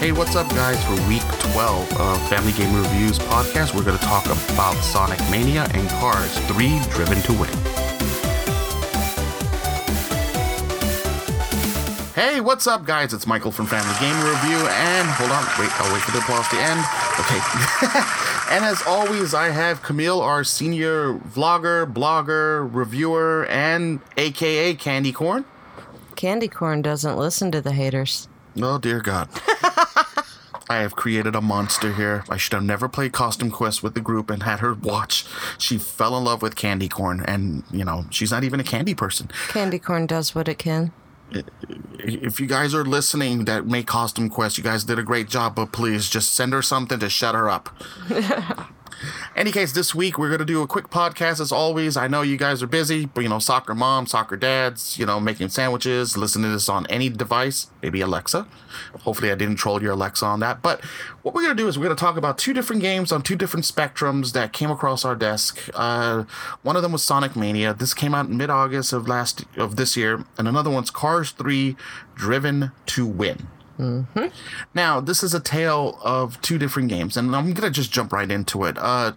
Hey, what's up, guys? For week 12 of Family Game Reviews podcast, we're going to talk about Sonic Mania and Cars 3 Driven to Win. Hey, what's up, guys? It's Michael from Family Game Review, and hold on, wait, I'll wait for the applause to end. Okay. and as always, I have Camille, our senior vlogger, blogger, reviewer, and AKA Candy Corn. Candy corn doesn't listen to the haters. Oh, dear God. I have created a monster here. I should have never played Costume Quest with the group and had her watch. She fell in love with candy corn, and, you know, she's not even a candy person. Candy corn does what it can. If you guys are listening that make Costume Quest, you guys did a great job, but please just send her something to shut her up. Any case, this week we're going to do a quick podcast as always. I know you guys are busy, but you know, soccer moms, soccer dads, you know, making sandwiches, listening to this on any device, maybe Alexa. Hopefully, I didn't troll your Alexa on that. But what we're going to do is we're going to talk about two different games on two different spectrums that came across our desk. Uh, one of them was Sonic Mania. This came out in mid August of last of this year, and another one's Cars 3 Driven to Win. Mm-hmm. Now, this is a tale of two different games, and I'm gonna just jump right into it. Uh,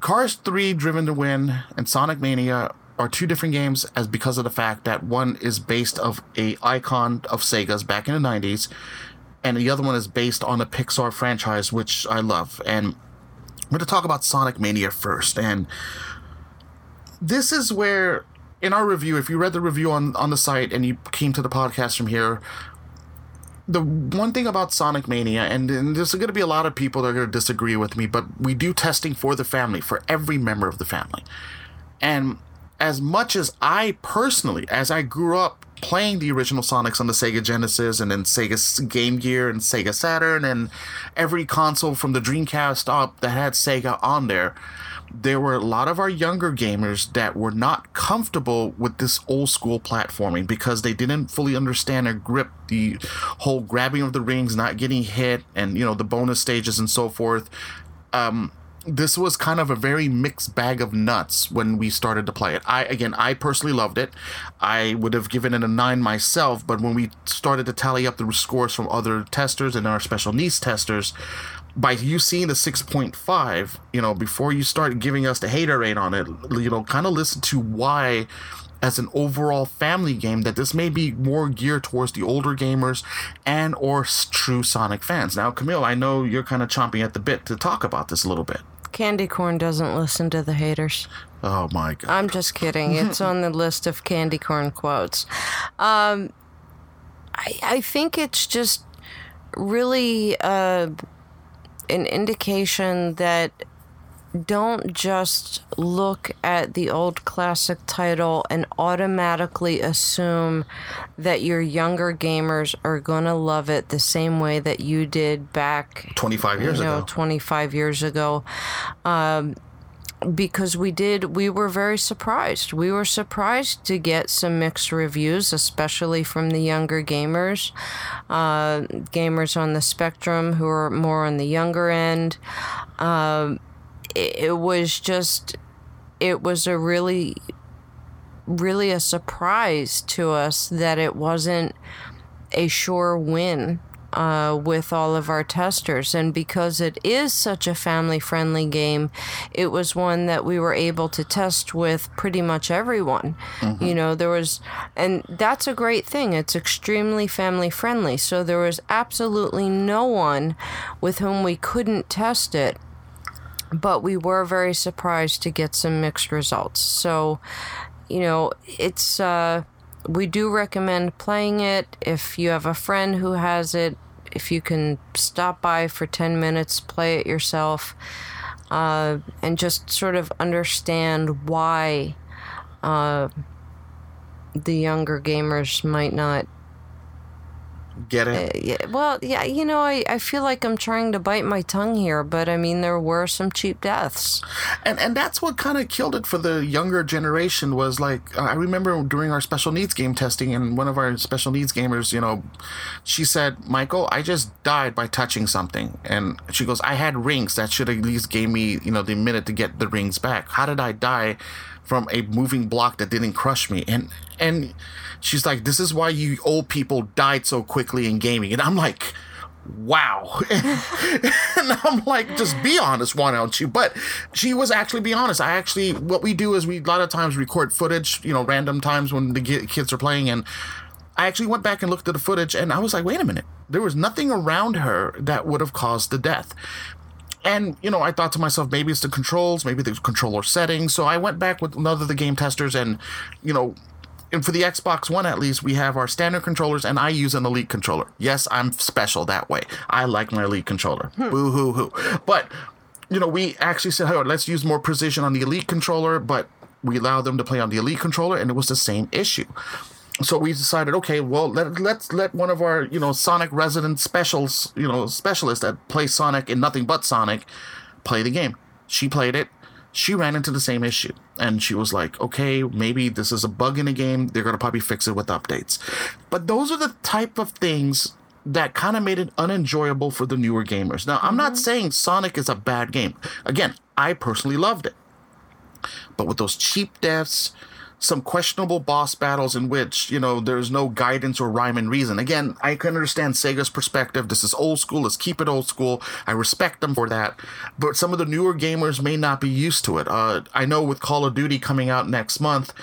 Cars 3 Driven to Win and Sonic Mania are two different games as because of the fact that one is based of a icon of Sega's back in the 90s, and the other one is based on a Pixar franchise, which I love. And I'm going to talk about Sonic Mania first, and this is where in our review, if you read the review on, on the site and you came to the podcast from here, the one thing about Sonic Mania, and, and there's going to be a lot of people that are going to disagree with me, but we do testing for the family, for every member of the family. And as much as I personally, as I grew up playing the original Sonics on the Sega Genesis and then Sega Game Gear and Sega Saturn and every console from the Dreamcast up that had Sega on there, there were a lot of our younger gamers that were not comfortable with this old school platforming because they didn't fully understand or grip the whole grabbing of the rings, not getting hit, and you know the bonus stages and so forth. Um, this was kind of a very mixed bag of nuts when we started to play it. I again, I personally loved it. I would have given it a nine myself, but when we started to tally up the scores from other testers and our special needs testers, by you seeing the 6.5, you know, before you start giving us the hater rate on it, you know, kind of listen to why as an overall family game that this may be more geared towards the older gamers and or true Sonic fans. Now, Camille, I know you're kind of chomping at the bit to talk about this a little bit. Candy corn doesn't listen to the haters. Oh my god. I'm just kidding. It's on the list of candy corn quotes. Um, I, I think it's just really uh, an indication that don't just look at the old classic title and automatically assume that your younger gamers are going to love it the same way that you did back 25 years you know, ago. 25 years ago. Um, because we did, we were very surprised. We were surprised to get some mixed reviews, especially from the younger gamers, uh, gamers on the spectrum who are more on the younger end. Um, it, it was just, it was a really, really a surprise to us that it wasn't a sure win uh, with all of our testers. And because it is such a family friendly game, it was one that we were able to test with pretty much everyone. Mm-hmm. You know, there was, and that's a great thing. It's extremely family friendly. So there was absolutely no one with whom we couldn't test it. But we were very surprised to get some mixed results. So, you know, it's, uh, we do recommend playing it. If you have a friend who has it if you can stop by for 10 minutes play it yourself uh, and just sort of understand why uh, the younger gamers might not Get it? uh, yeah, well, yeah, you know, I, I feel like I'm trying to bite my tongue here, but I mean, there were some cheap deaths. and and that's what kind of killed it for the younger generation was like i remember during our special needs game testing and one of our special needs gamers you know she said michael i just died by touching something and she goes i had rings that should at least gave me you know the minute to get the rings back how did i die from a moving block that didn't crush me and and she's like this is why you old people died so quickly in gaming and i'm like wow. and I'm like, just be honest, why don't you? But she was actually be honest. I actually, what we do is we a lot of times record footage, you know, random times when the kids are playing. And I actually went back and looked at the footage and I was like, wait a minute. There was nothing around her that would have caused the death. And, you know, I thought to myself, maybe it's the controls, maybe the controller settings. So I went back with another of the game testers and, you know, and for the Xbox One at least, we have our standard controllers, and I use an Elite controller. Yes, I'm special that way. I like my Elite controller. Hmm. Boo hoo hoo. But you know, we actually said, hey, let's use more precision on the Elite controller, but we allowed them to play on the Elite controller, and it was the same issue. So we decided, okay, well, let, let's let one of our, you know, Sonic resident specials, you know, specialists that play Sonic and nothing but Sonic, play the game. She played it. She ran into the same issue. And she was like okay maybe this is a bug in the game. They're going to probably fix it with updates. But those are the type of things that kind of made it unenjoyable for the newer gamers. Now i'm not mm-hmm. saying sonic is a bad game. Again i personally loved it. But with those cheap deaths some questionable boss battles in which, you know, there's no guidance or rhyme and reason. Again, I can understand Sega's perspective. This is old school. Let's keep it old school. I respect them for that. But some of the newer gamers may not be used to it. Uh, I know with Call of Duty coming out next month,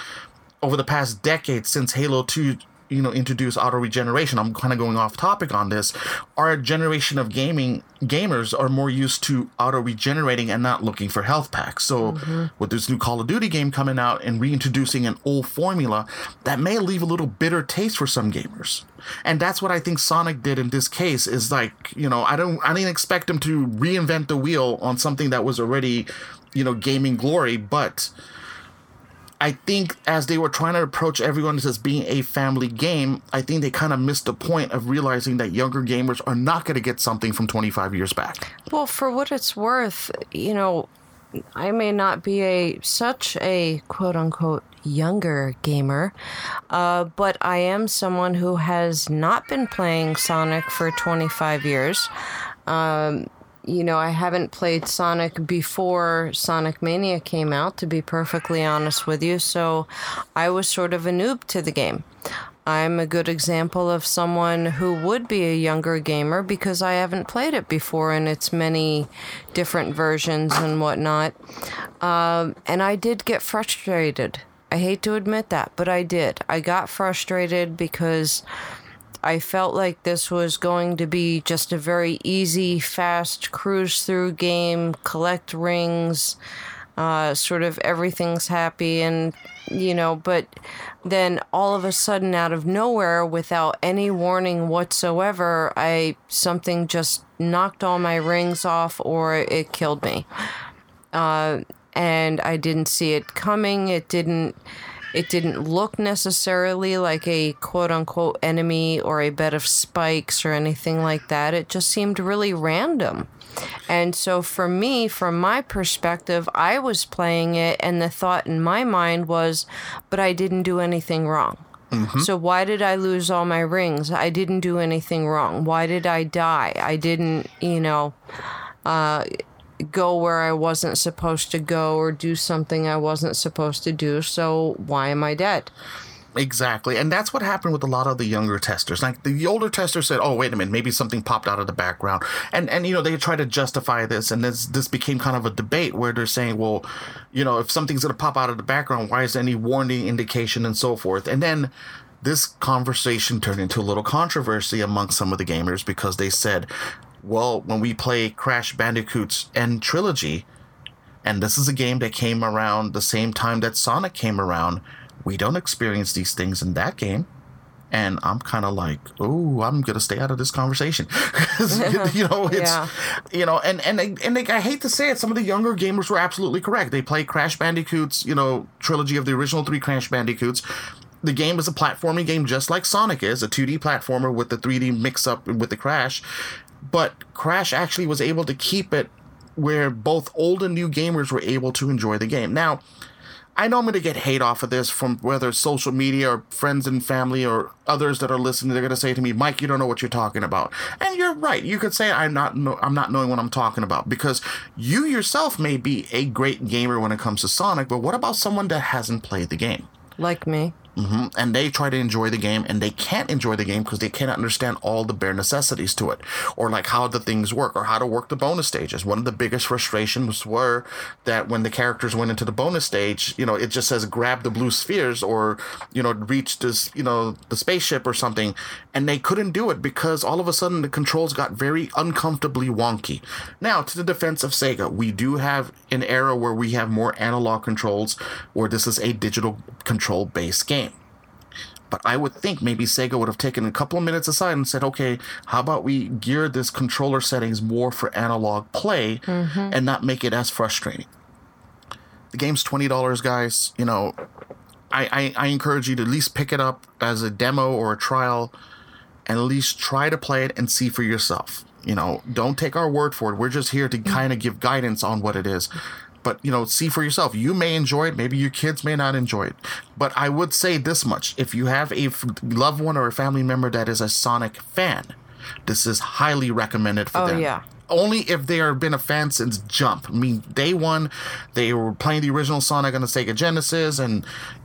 over the past decade since Halo 2 you know introduce auto regeneration i'm kind of going off topic on this. Our generation of gaming gamers are more used to auto regenerating and not looking for health packs. So mm-hmm. with this new call of duty game coming out and reintroducing an old formula that may leave a little bitter taste for some gamers. And that's what i think sonic did in this case is like you know i don't i didn't expect him to reinvent the wheel on something that was already you know gaming glory but I think as they were trying to approach everyone as being a family game, I think they kind of missed the point of realizing that younger gamers are not going to get something from 25 years back. Well, for what it's worth, you know, I may not be a such a quote unquote younger gamer, uh, but I am someone who has not been playing Sonic for 25 years. Um, you know, I haven't played Sonic before Sonic Mania came out, to be perfectly honest with you, so I was sort of a noob to the game. I'm a good example of someone who would be a younger gamer because I haven't played it before in its many different versions and whatnot. Um, and I did get frustrated. I hate to admit that, but I did. I got frustrated because I felt like this was going to be just a very easy, fast cruise through game, collect rings, uh, sort of everything's happy, and you know, but then all of a sudden, out of nowhere, without any warning whatsoever, I something just knocked all my rings off, or it killed me. Uh, and I didn't see it coming. It didn't it didn't look necessarily like a quote unquote enemy or a bed of spikes or anything like that. It just seemed really random. And so, for me, from my perspective, I was playing it, and the thought in my mind was, but I didn't do anything wrong. Mm-hmm. So, why did I lose all my rings? I didn't do anything wrong. Why did I die? I didn't, you know. Uh, go where I wasn't supposed to go or do something I wasn't supposed to do. So why am I dead? Exactly. And that's what happened with a lot of the younger testers. Like the older testers said, "Oh, wait a minute, maybe something popped out of the background." And and you know, they try to justify this and this this became kind of a debate where they're saying, "Well, you know, if something's going to pop out of the background, why is there any warning indication and so forth?" And then this conversation turned into a little controversy among some of the gamers because they said, well, when we play Crash Bandicoot's N Trilogy, and this is a game that came around the same time that Sonic came around, we don't experience these things in that game. And I'm kind of like, oh, I'm gonna stay out of this conversation, you know, it's, yeah. you know, and and and like, I hate to say it, some of the younger gamers were absolutely correct. They play Crash Bandicoot's, you know, trilogy of the original three Crash Bandicoots, the game is a platforming game just like Sonic is, a 2D platformer with the 3D mix up with the Crash but Crash actually was able to keep it where both old and new gamers were able to enjoy the game. Now, I know I'm going to get hate off of this from whether social media or friends and family or others that are listening. They're going to say to me, "Mike, you don't know what you're talking about," and you're right. You could say I'm not. I'm not knowing what I'm talking about because you yourself may be a great gamer when it comes to Sonic, but what about someone that hasn't played the game? Like me. Hmm And they try to enjoy the game and they can't enjoy the game because they cannot understand all the bare necessities to it or like how the things work or how to work the bonus stages. One of the biggest frustrations were that when the characters went into the bonus stage, you know, it just says grab the blue spheres or, you know, reach this, you know, the spaceship or something. And they couldn't do it because all of a sudden the controls got very uncomfortably wonky. Now, to the defense of Sega, we do have an era where we have more analog controls where this is a digital control based game. But I would think maybe Sega would have taken a couple of minutes aside and said, okay, how about we gear this controller settings more for analog play mm-hmm. and not make it as frustrating? The game's $20, guys. You know, I, I, I encourage you to at least pick it up as a demo or a trial and at least try to play it and see for yourself. You know, don't take our word for it. We're just here to mm. kind of give guidance on what it is. But, you know, see for yourself. You may enjoy it. Maybe your kids may not enjoy it. But I would say this much if you have a f- loved one or a family member that is a Sonic fan, this is highly recommended for Oh, them. yeah. Only if they have been a fan since Jump. I mean, day one, they were playing the original Sonic on the Sega Genesis and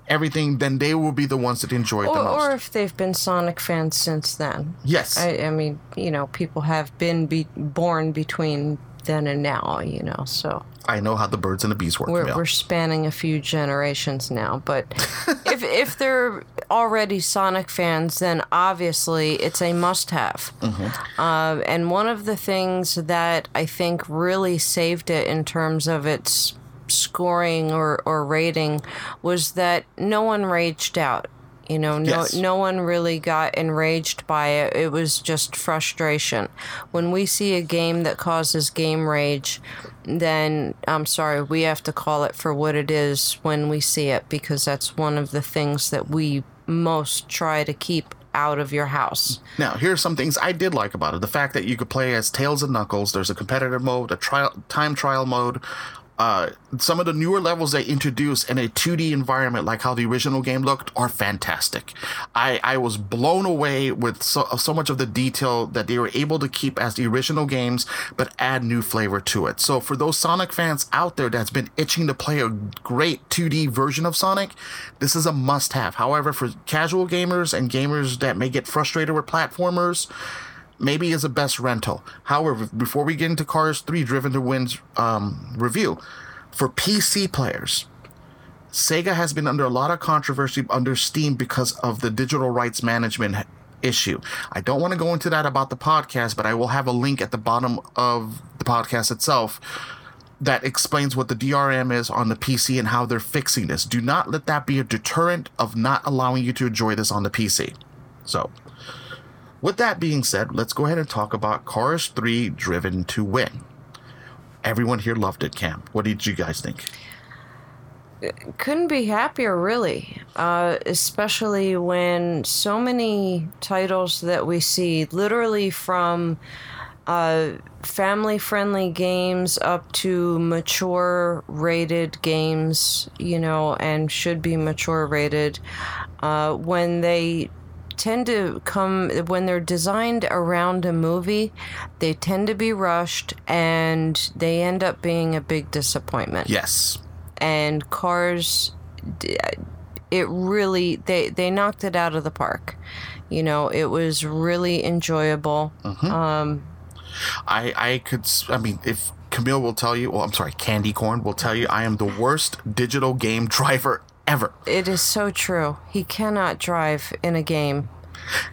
everything, then they will be the ones that enjoy it Or, the most. or if they've been Sonic fans since then. yes. I, I mean, you know, people have been be- born between then and now, you know, so I know how the birds and the bees work. we're, we're spanning a few generations now. But if, if they're already Sonic fans, then obviously it's a must have. Uh, and one of the things that I think really saved it in terms of its scoring or, or rating was that no one raged out. You know, no Yes. no one really got enraged by it. It was just frustration. When we see a game that causes game rage, then I'm sorry, we have to call it for what it is when we see it because that's one of the things that we most try to keep out of your house. Now, here are some things I did like about it. The fact that you could play as Tails and Knuckles. There's a competitive mode, a trial, time trial mode. Uh, some of the newer levels they introduce in a 2D environment, like how the original game looked, are fantastic. I, I was blown away with so, so much of the detail that they were able to keep as the original games, but add new flavor to it. So, for those Sonic fans out there that's been itching to play a great 2D version of Sonic, this is a must have. However, for casual gamers and gamers that may get frustrated with platformers, maybe is a best rental. However, before we get into Cars 3 Driven to Win's um, review, for PC players, Sega has been under a lot of controversy under Steam because of the digital rights management issue. I don't want to go into that about the podcast, but I will have a link at the bottom of the podcast itself that explains what the DRM is on the PC and how they're fixing this. Do not let that be a deterrent of not allowing you to enjoy this on the PC. So, with that being said, let's go ahead and talk about Cars 3 Driven to Win. Everyone here loved it, Cam. What did you guys think? couldn't be happier really uh, especially when so many titles that we see literally from uh, family friendly games up to mature rated games you know and should be mature rated uh, when they tend to come when they're designed around a movie they tend to be rushed and they end up being a big disappointment. Yes. and cars it really they they knocked it out of the park. You know it was really enjoyable. Um I I could I mean if Camille will tell you, well I'm sorry, Candy Corn will tell you I am the worst digital game driver ever. it is so true he cannot drive in a game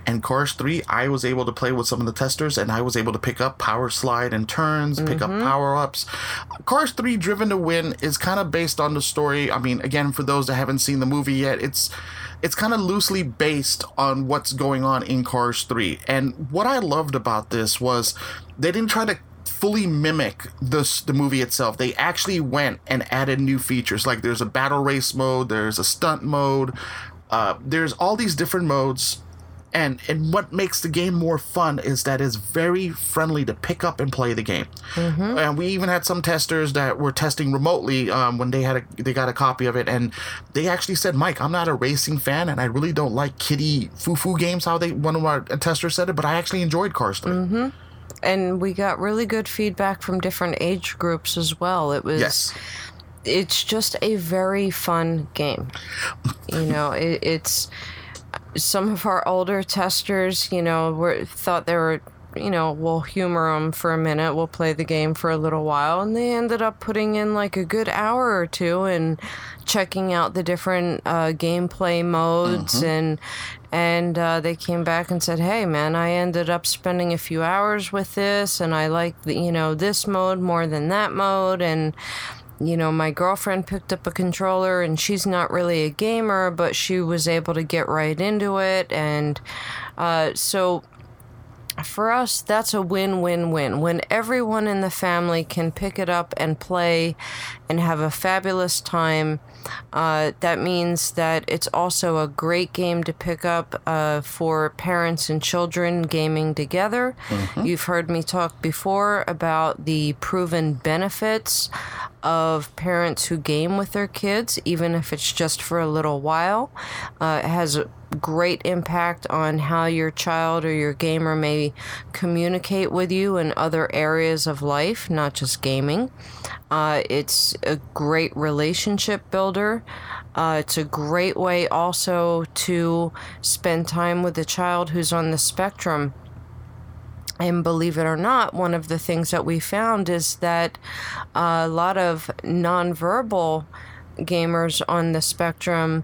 And Cars 3, I was able to play with some of the testers and I was able to pick up power slide and turns, pick up mm-hmm. power ups. Cars 3 Driven to Win is kind of based on the story. I mean, again, for those that haven't seen the movie yet, it's it's kind of loosely based on what's going on in Cars 3. And what I loved about this was they didn't try to fully mimic this the movie itself. They actually went and added new features. Like there's a battle race mode, there's a stunt mode, uh, there's all these different modes and and what makes the game more fun is that it's very friendly to pick up and play the game. And we even had some testers that were testing remotely um, when they had a they got a copy of it, and they actually said, "Mike, I'm not a racing fan, and I really don't like kiddie foo foo games." How they one of our testers said it, but I actually enjoyed Cars 3. And we got really good feedback from different age groups as well it was Yes, it's just a very fun game. You know, it, it's some of our older testers, you know, were thought they were, you know, we'll humor them for a minute, we'll play the game for a little while, and they ended up putting in like a good hour or two and checking out the different uh, gameplay modes and and uh, they came back and said, "Hey, man, I ended up spending a few hours with this, and I like the, you know this mode more than that mode, and." you know, my girlfriend picked up a controller and she's not really a gamer, but she was able to get right into it. And uh, so for us, that's a win win win. When everyone in the family can pick it up and play and have a fabulous time, uh, that means that it's also a great game to pick up uh, for parents and children gaming together. You've heard me talk before about the proven benefits of parents who game with their kids, even if it's just for a little while. Uh, it has great impact on how your child or your gamer may communicate with you in other areas of life, not just gaming. Uh, it's a great relationship builder. Uh, it's a great way also to spend time with a child who's on the spectrum. And believe it or not, one of the things that we found is that a lot of nonverbal gamers on the spectrum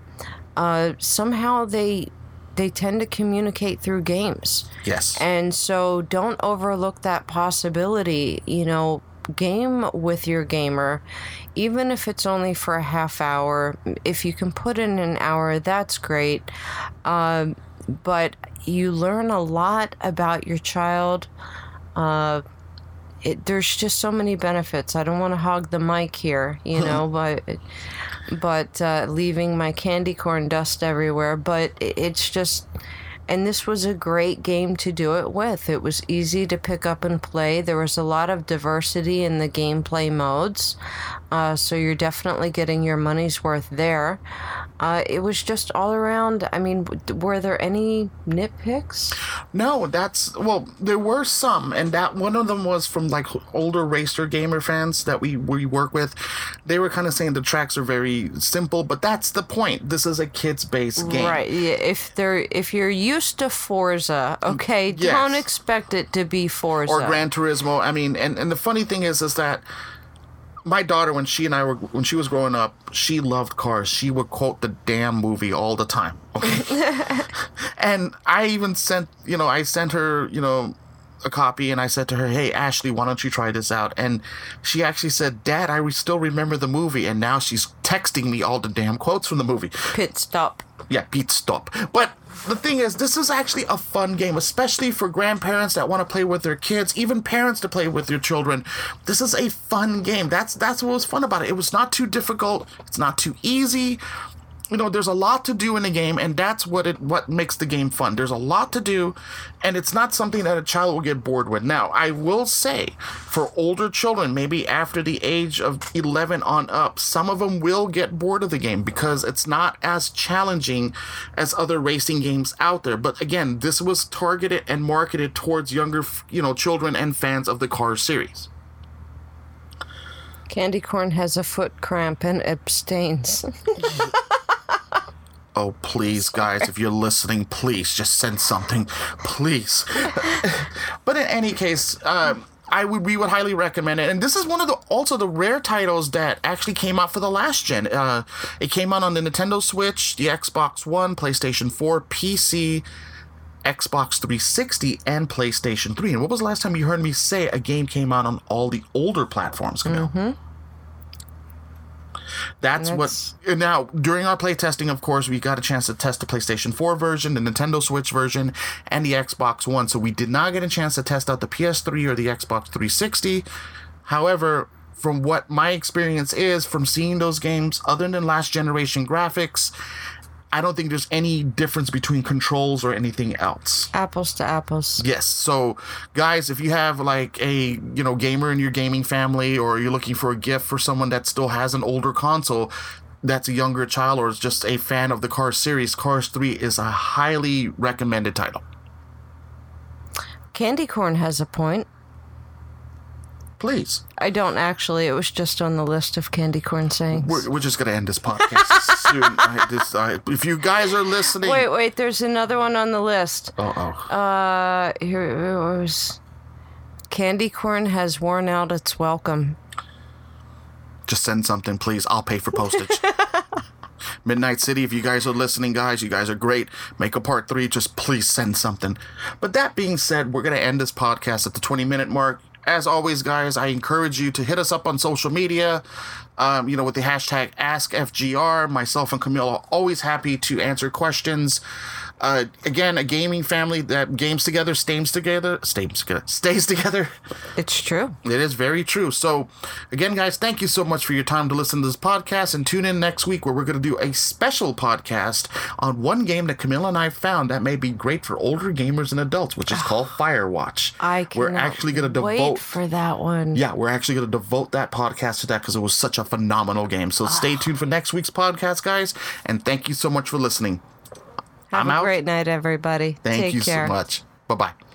uh, somehow they they tend to communicate through games. Yes. And so don't overlook that possibility. You know, game with your gamer, even if it's only for a half hour. If you can put in an hour, that's great. Um, but you learn a lot about your child. Uh, it, there's just so many benefits. I don't want to hog the mic here, you know, but but uh, leaving my candy corn dust everywhere. But it's just, and this was a great game to do it with. It was easy to pick up and play. There was a lot of diversity in the gameplay modes, uh, so you're definitely getting your money's worth there. Uh, it was just all around. I mean, were there any nitpicks? No, that's well. There were some, and that one of them was from like older racer gamer fans that we we work with. They were kind of saying the tracks are very simple, but that's the point. This is a kids based game. Right. Yeah, if they're if you're used to Forza, okay, yes. don't expect it to be Forza. Or Gran Turismo. I mean, and and the funny thing is, is that my daughter, when she and I were when she was growing up, she loved cars. She would quote the damn movie all the time. Okay. and I even sent, you know, I sent her, you know, a copy and I said to her, "Hey Ashley, why don't you try this out?" And she actually said, "Dad, I still remember the movie." And now she's texting me all the damn quotes from the movie. Pit stop. Yeah, Pete, stop. But the thing is, this is actually a fun game, especially for grandparents that want to play with their kids, even parents to play with their children. This is a fun game. That's that's what was fun about it. It was not too difficult. It's not too easy. You know, there's a lot to do in a game, and that's what it what makes the game fun. There's a lot to do, and it's not something that a child will get bored with. Now, I will say, for older children, maybe after the age of 11 on up, some of them will get bored of the game because it's not as challenging as other racing games out there. But again, this was targeted and marketed towards younger, you know, children and fans of the car series. Candy corn has a foot cramp and abstains. Oh, please, guys, if you're listening, please just send something, please. but in any case, um, I would we would highly recommend it. And this is one of the also the rare titles that actually came out for the last gen. Uh, it came out on the Nintendo Switch, the Xbox One, PlayStation 4, PC. Xbox 360 and PlayStation 3. And what was the last time you heard me say a game came out on all the older platforms? Camille? That's, That's- what. Now, during our playtesting, of course, we got a chance to test the PlayStation 4 version, the Nintendo Switch version, and the Xbox One. So we did not get a chance to test out the PS3 or the Xbox 360. However, from what my experience is from seeing those games, other than last generation graphics, I don't think there's any difference between controls or anything else. apples to apples. Yes. So, guys, if you have like a you know gamer in your gaming family, or you're looking for a gift for someone that still has an older console, that's a younger child, or is just a fan of the Cars series, Cars Three is a highly recommended title. Candy corn has a point. Please. I don't actually. It was just on the list of candy corn sayings. We're, we're just going to end this podcast soon. I, this, I, if you guys are listening. Wait, wait. There's another one on the list. Uh oh. Uh, here it was. Candy corn has worn out its welcome. Just send something, please. I'll pay for postage. Midnight City, if you guys are listening, guys, you guys are great. Make a part three. Just please send something. But that being said, we're going to end this podcast at the 20 minute mark. As always, guys, I encourage you to hit us up on social media. Um, you know, with the hashtag AskFGR. Myself and Camille are always happy to answer questions. Uh, again, a gaming family that games together, stays together, stays together, stays together. It's true. It is very true. So, again, guys, thank you so much for your time to listen to this podcast. And tune in next week where we're going to do a special podcast on one game that Camilla and I found that may be great for older gamers and adults, which is called Firewatch. I We're actually going to wait devote. for that one. Yeah, we're actually going to devote that podcast to that because it was such a phenomenal game. So stay tuned for next week's podcast, guys. And thank you so much for listening. Have I'm a out. great night, everybody. Thank Take you care. so much. Bye bye.